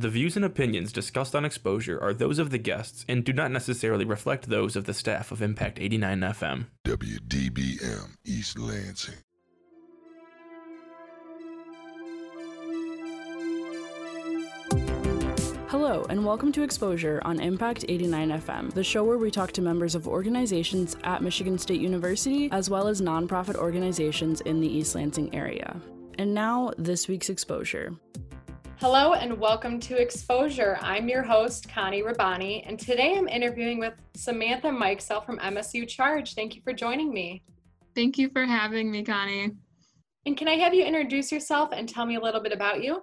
The views and opinions discussed on Exposure are those of the guests and do not necessarily reflect those of the staff of Impact 89 FM. WDBM East Lansing. Hello, and welcome to Exposure on Impact 89 FM, the show where we talk to members of organizations at Michigan State University as well as nonprofit organizations in the East Lansing area. And now, this week's Exposure. Hello and welcome to Exposure. I'm your host, Connie Rabani, and today I'm interviewing with Samantha Mikesell from MSU Charge. Thank you for joining me. Thank you for having me, Connie. And can I have you introduce yourself and tell me a little bit about you?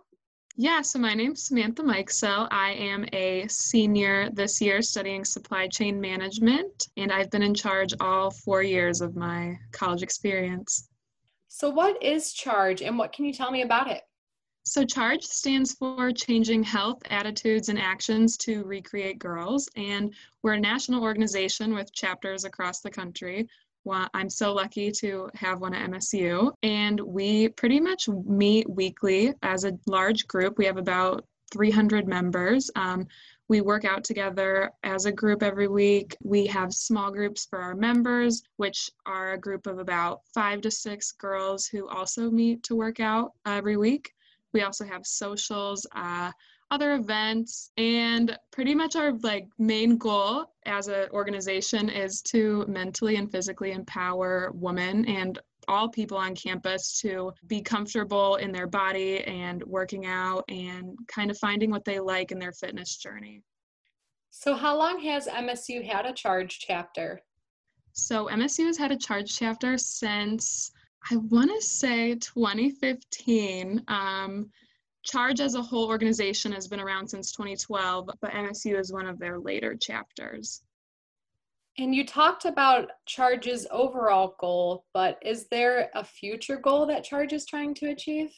Yeah, so my name's Samantha Mikesell. I am a senior this year studying supply chain management, and I've been in charge all four years of my college experience. So, what is Charge and what can you tell me about it? So, CHARGE stands for Changing Health, Attitudes, and Actions to Recreate Girls. And we're a national organization with chapters across the country. I'm so lucky to have one at MSU. And we pretty much meet weekly as a large group. We have about 300 members. Um, we work out together as a group every week. We have small groups for our members, which are a group of about five to six girls who also meet to work out every week. We also have socials, uh, other events, and pretty much our like main goal as an organization is to mentally and physically empower women and all people on campus to be comfortable in their body and working out and kind of finding what they like in their fitness journey. So, how long has MSU had a charge chapter? So, MSU has had a charge chapter since I want to say 2015. Um, Charge as a whole organization has been around since 2012, but MSU is one of their later chapters. And you talked about Charge's overall goal, but is there a future goal that Charge is trying to achieve?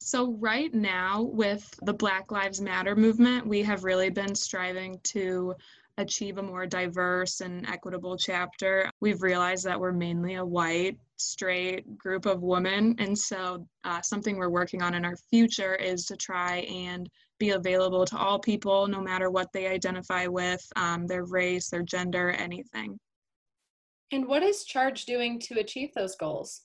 So, right now, with the Black Lives Matter movement, we have really been striving to achieve a more diverse and equitable chapter. We've realized that we're mainly a white, straight group of women. And so, uh, something we're working on in our future is to try and be available to all people, no matter what they identify with, um, their race, their gender, anything. And what is Charge doing to achieve those goals?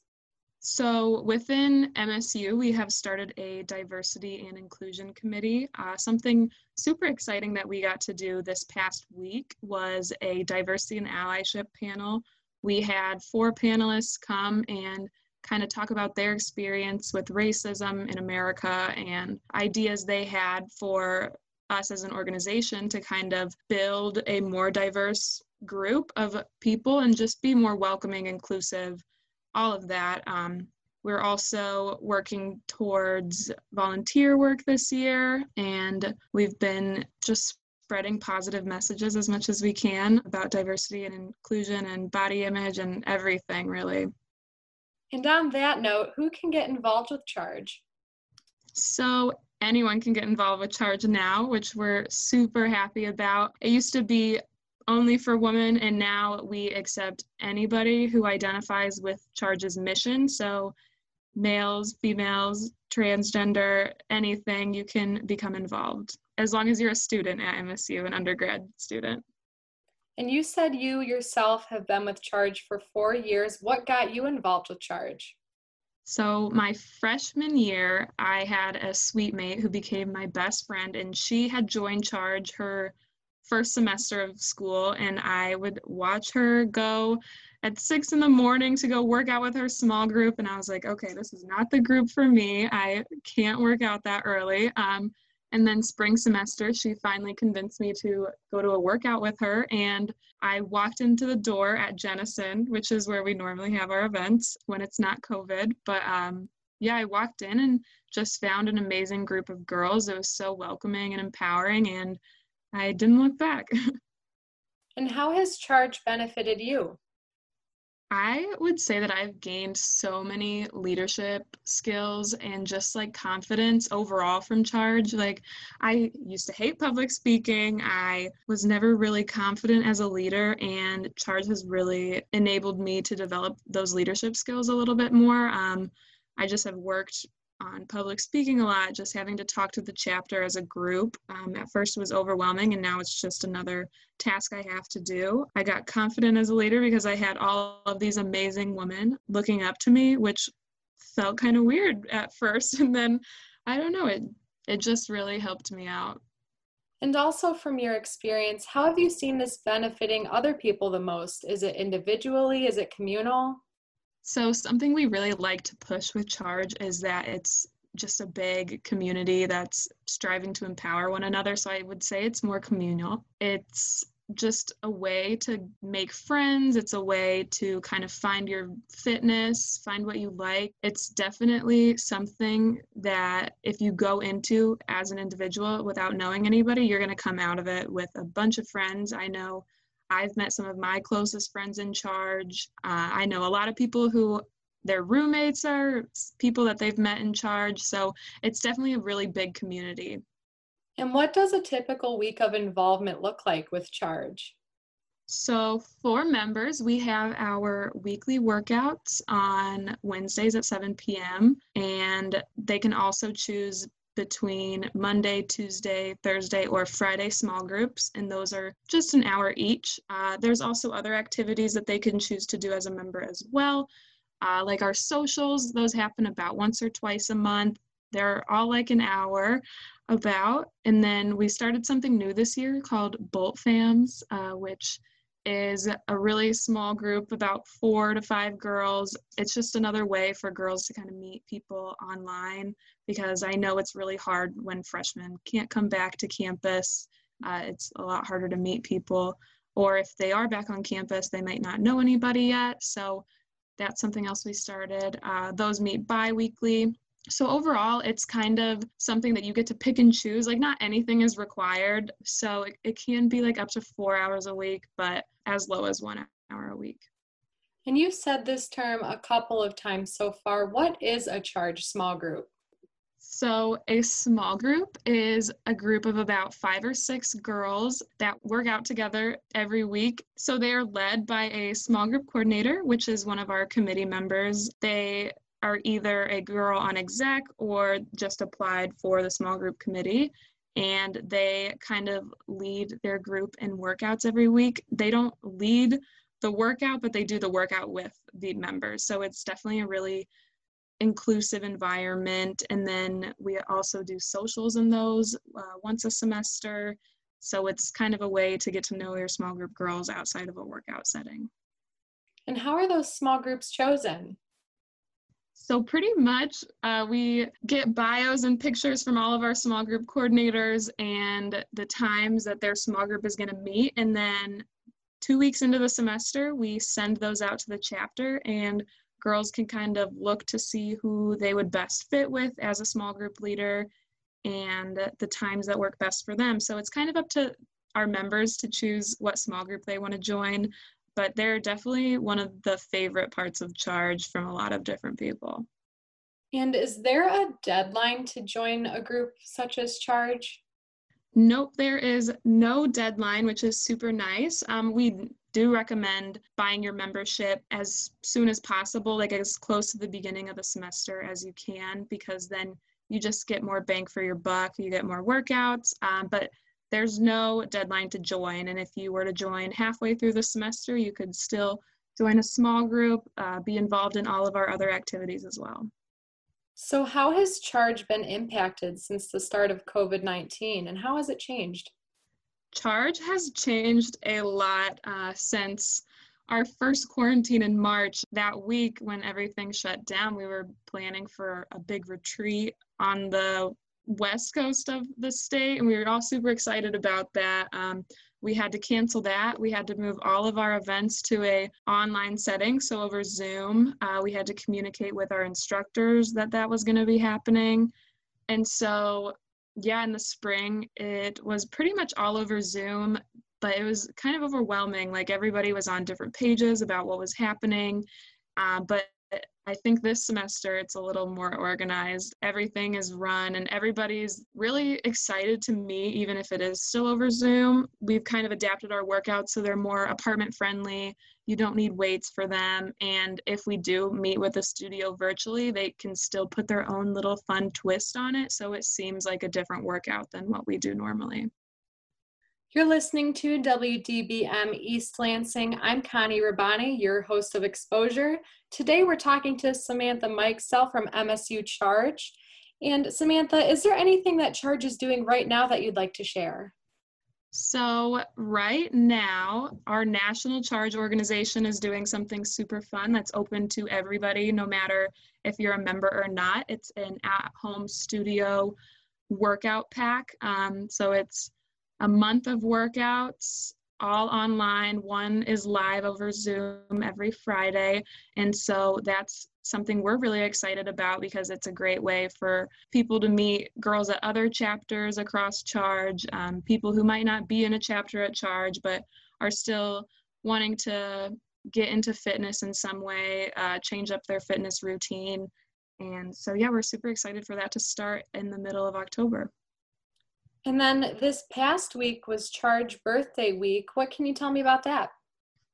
So within MSU, we have started a diversity and inclusion committee. Uh, something super exciting that we got to do this past week was a diversity and allyship panel. We had four panelists come and kind of talk about their experience with racism in America and ideas they had for us as an organization to kind of build a more diverse group of people and just be more welcoming, inclusive all of that. Um, we're also working towards volunteer work this year, and we've been just spreading positive messages as much as we can about diversity and inclusion and body image and everything, really. And on that note, who can get involved with Charge? So, anyone can get involved with Charge now, which we're super happy about. It used to be only for women, and now we accept anybody who identifies with Charge's mission. So, males, females, transgender, anything, you can become involved as long as you're a student at MSU, an undergrad student. And you said you yourself have been with Charge for four years. What got you involved with Charge? So, my freshman year, I had a suite mate who became my best friend, and she had joined Charge her first semester of school and I would watch her go at six in the morning to go work out with her small group. And I was like, okay, this is not the group for me. I can't work out that early. Um, and then spring semester, she finally convinced me to go to a workout with her. And I walked into the door at Jenison, which is where we normally have our events when it's not COVID. But um, yeah, I walked in and just found an amazing group of girls. It was so welcoming and empowering. And I didn't look back. and how has charge benefited you? I would say that I've gained so many leadership skills and just like confidence overall from Charge. Like, I used to hate public speaking. I was never really confident as a leader, and Charge has really enabled me to develop those leadership skills a little bit more. Um, I just have worked on public speaking a lot, just having to talk to the chapter as a group. Um, at first, it was overwhelming, and now it's just another task I have to do. I got confident as a leader because I had all of these amazing women looking up to me, which felt kind of weird at first. And then I don't know, it, it just really helped me out. And also, from your experience, how have you seen this benefiting other people the most? Is it individually? Is it communal? So, something we really like to push with Charge is that it's just a big community that's striving to empower one another. So, I would say it's more communal. It's just a way to make friends. It's a way to kind of find your fitness, find what you like. It's definitely something that if you go into as an individual without knowing anybody, you're going to come out of it with a bunch of friends. I know I've met some of my closest friends in charge. Uh, I know a lot of people who their roommates are people that they've met in charge. So it's definitely a really big community. And what does a typical week of involvement look like with Charge? So, for members, we have our weekly workouts on Wednesdays at 7 p.m., and they can also choose between Monday, Tuesday, Thursday, or Friday small groups, and those are just an hour each. Uh, there's also other activities that they can choose to do as a member as well, uh, like our socials, those happen about once or twice a month. They're all like an hour about. And then we started something new this year called Bolt Fams, uh, which is a really small group, about four to five girls. It's just another way for girls to kind of meet people online because I know it's really hard when freshmen can't come back to campus. Uh, it's a lot harder to meet people. Or if they are back on campus, they might not know anybody yet. So that's something else we started. Uh, those meet bi weekly. So overall, it's kind of something that you get to pick and choose. Like not anything is required. So it, it can be like up to four hours a week, but as low as one hour a week. And you've said this term a couple of times so far. What is a charge small group? So, a small group is a group of about five or six girls that work out together every week. So, they are led by a small group coordinator, which is one of our committee members. They are either a girl on exec or just applied for the small group committee and they kind of lead their group in workouts every week. They don't lead the workout, but they do the workout with the members. So it's definitely a really inclusive environment. And then we also do socials in those uh, once a semester. So it's kind of a way to get to know your small group girls outside of a workout setting. And how are those small groups chosen? So pretty much uh, we get bios and pictures from all of our small group coordinators and the times that their small group is going to meet. And then two weeks into the semester, we send those out to the chapter and girls can kind of look to see who they would best fit with as a small group leader and the times that work best for them. So it's kind of up to our members to choose what small group they want to join but they're definitely one of the favorite parts of charge from a lot of different people. And is there a deadline to join a group such as charge? Nope, there is no deadline, which is super nice. Um, we do recommend buying your membership as soon as possible, like as close to the beginning of the semester as you can, because then you just get more bang for your buck. You get more workouts. Um, but there's no deadline to join. And if you were to join halfway through the semester, you could still join a small group, uh, be involved in all of our other activities as well. So, how has Charge been impacted since the start of COVID 19 and how has it changed? Charge has changed a lot uh, since our first quarantine in March. That week, when everything shut down, we were planning for a big retreat on the west coast of the state and we were all super excited about that. Um, we had to cancel that. We had to move all of our events to a online setting so over zoom uh, we had to communicate with our instructors that that was going to be happening. And so yeah in the spring it was pretty much all over zoom but it was kind of overwhelming like everybody was on different pages about what was happening. Uh, but I think this semester it's a little more organized. Everything is run and everybody's really excited to meet, even if it is still over Zoom. We've kind of adapted our workouts so they're more apartment friendly. You don't need weights for them. And if we do meet with a studio virtually, they can still put their own little fun twist on it. So it seems like a different workout than what we do normally. You're listening to WDBM East Lansing. I'm Connie Rabani, your host of Exposure. Today we're talking to Samantha Mikesell from MSU Charge. And Samantha, is there anything that Charge is doing right now that you'd like to share? So, right now, our national charge organization is doing something super fun that's open to everybody, no matter if you're a member or not. It's an at home studio workout pack. Um, so, it's a month of workouts all online. One is live over Zoom every Friday. And so that's something we're really excited about because it's a great way for people to meet girls at other chapters across Charge, um, people who might not be in a chapter at Charge but are still wanting to get into fitness in some way, uh, change up their fitness routine. And so, yeah, we're super excited for that to start in the middle of October. And then this past week was Charge Birthday Week. What can you tell me about that?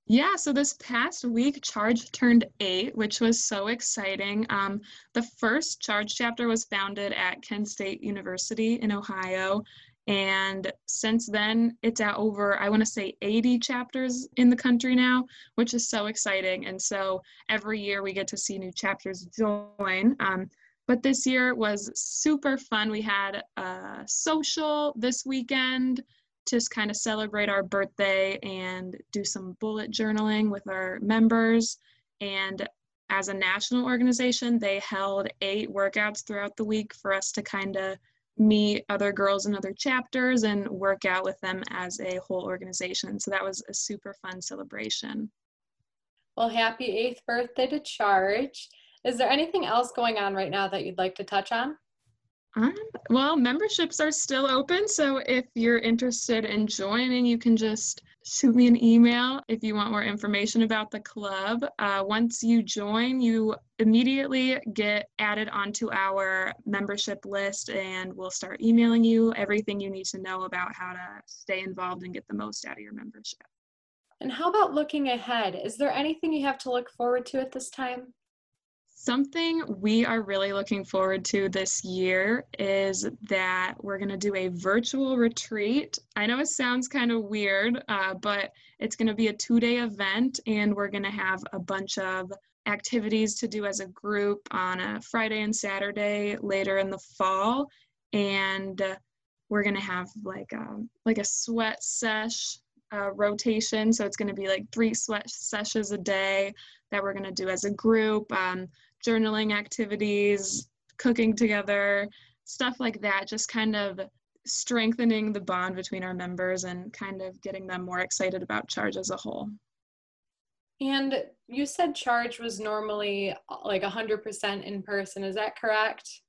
Yeah, so this past week, Charge turned eight, which was so exciting. Um, the first Charge chapter was founded at Kent State University in Ohio. And since then, it's at over, I want to say 80 chapters in the country now, which is so exciting. And so every year we get to see new chapters join. Um, but this year was super fun. We had a social this weekend to kind of celebrate our birthday and do some bullet journaling with our members. And as a national organization, they held eight workouts throughout the week for us to kind of meet other girls in other chapters and work out with them as a whole organization. So that was a super fun celebration. Well, happy eighth birthday to Charge. Is there anything else going on right now that you'd like to touch on? Um, well, memberships are still open. So if you're interested in joining, you can just shoot me an email if you want more information about the club. Uh, once you join, you immediately get added onto our membership list, and we'll start emailing you everything you need to know about how to stay involved and get the most out of your membership. And how about looking ahead? Is there anything you have to look forward to at this time? Something we are really looking forward to this year is that we're going to do a virtual retreat. I know it sounds kind of weird, uh, but it's going to be a two day event, and we're going to have a bunch of activities to do as a group on a Friday and Saturday later in the fall. And we're going to have like a, um, like a sweat sesh uh, rotation. So it's going to be like three sweat sessions a day that we're going to do as a group. Um, journaling activities, cooking together, stuff like that, just kind of strengthening the bond between our members and kind of getting them more excited about charge as a whole. And you said charge was normally like 100% in person, is that correct?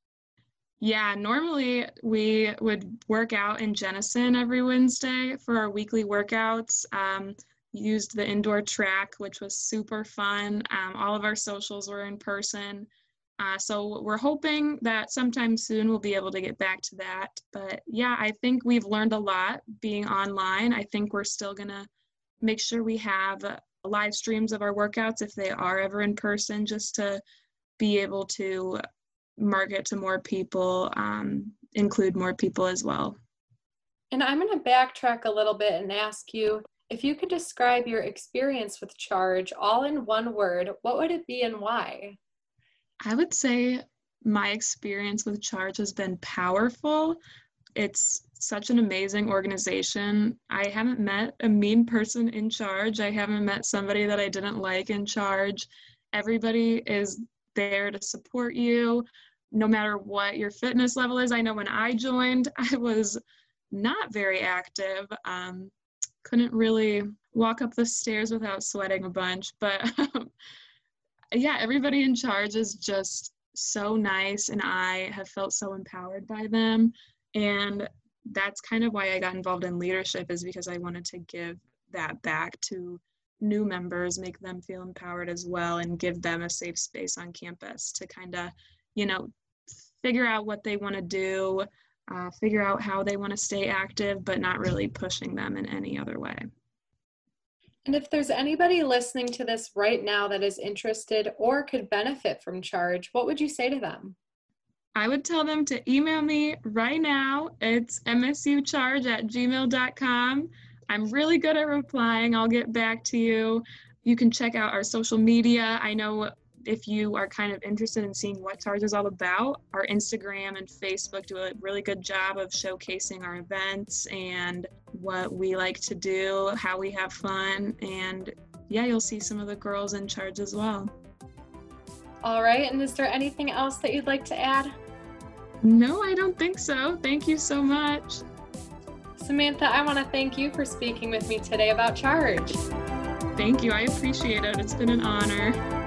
Yeah, normally we would work out in Jenison every Wednesday for our weekly workouts. Um, used the indoor track, which was super fun. Um, all of our socials were in person. Uh, so we're hoping that sometime soon we'll be able to get back to that. But yeah, I think we've learned a lot being online. I think we're still going to make sure we have live streams of our workouts if they are ever in person, just to be able to market to more people, um, include more people as well. And I'm going to backtrack a little bit and ask you if you could describe your experience with charge all in one word, what would it be and why? I would say my experience with charge has been powerful. It's such an amazing organization. I haven't met a mean person in charge. I haven't met somebody that I didn't like in charge. Everybody is there to support you no matter what your fitness level is. I know when I joined, I was not very active. Um, couldn't really walk up the stairs without sweating a bunch. But um, yeah, everybody in charge is just so nice, and I have felt so empowered by them. And that's kind of why I got involved in leadership, is because I wanted to give that back to new members, make them feel empowered as well, and give them a safe space on campus to kind of, you know, figure out what they want to do, uh, figure out how they want to stay active, but not really pushing them in any other way. And if there's anybody listening to this right now that is interested or could benefit from Charge, what would you say to them? I would tell them to email me right now. It's msucharge at gmail.com. I'm really good at replying. I'll get back to you. You can check out our social media. I know if you are kind of interested in seeing what Charge is all about, our Instagram and Facebook do a really good job of showcasing our events and what we like to do, how we have fun, and yeah, you'll see some of the girls in charge as well. All right, and is there anything else that you'd like to add? No, I don't think so. Thank you so much. Samantha, I want to thank you for speaking with me today about Charge. Thank you. I appreciate it. It's been an honor.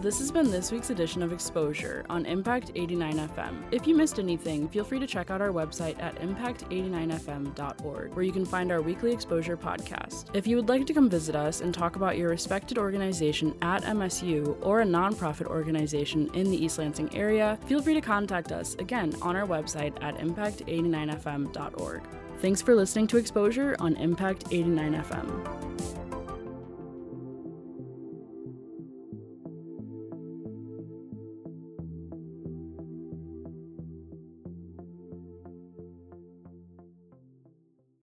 This has been this week's edition of Exposure on Impact 89 FM. If you missed anything, feel free to check out our website at impact89fm.org, where you can find our weekly Exposure podcast. If you would like to come visit us and talk about your respected organization at MSU or a nonprofit organization in the East Lansing area, feel free to contact us again on our website at impact89fm.org. Thanks for listening to Exposure on Impact 89 FM.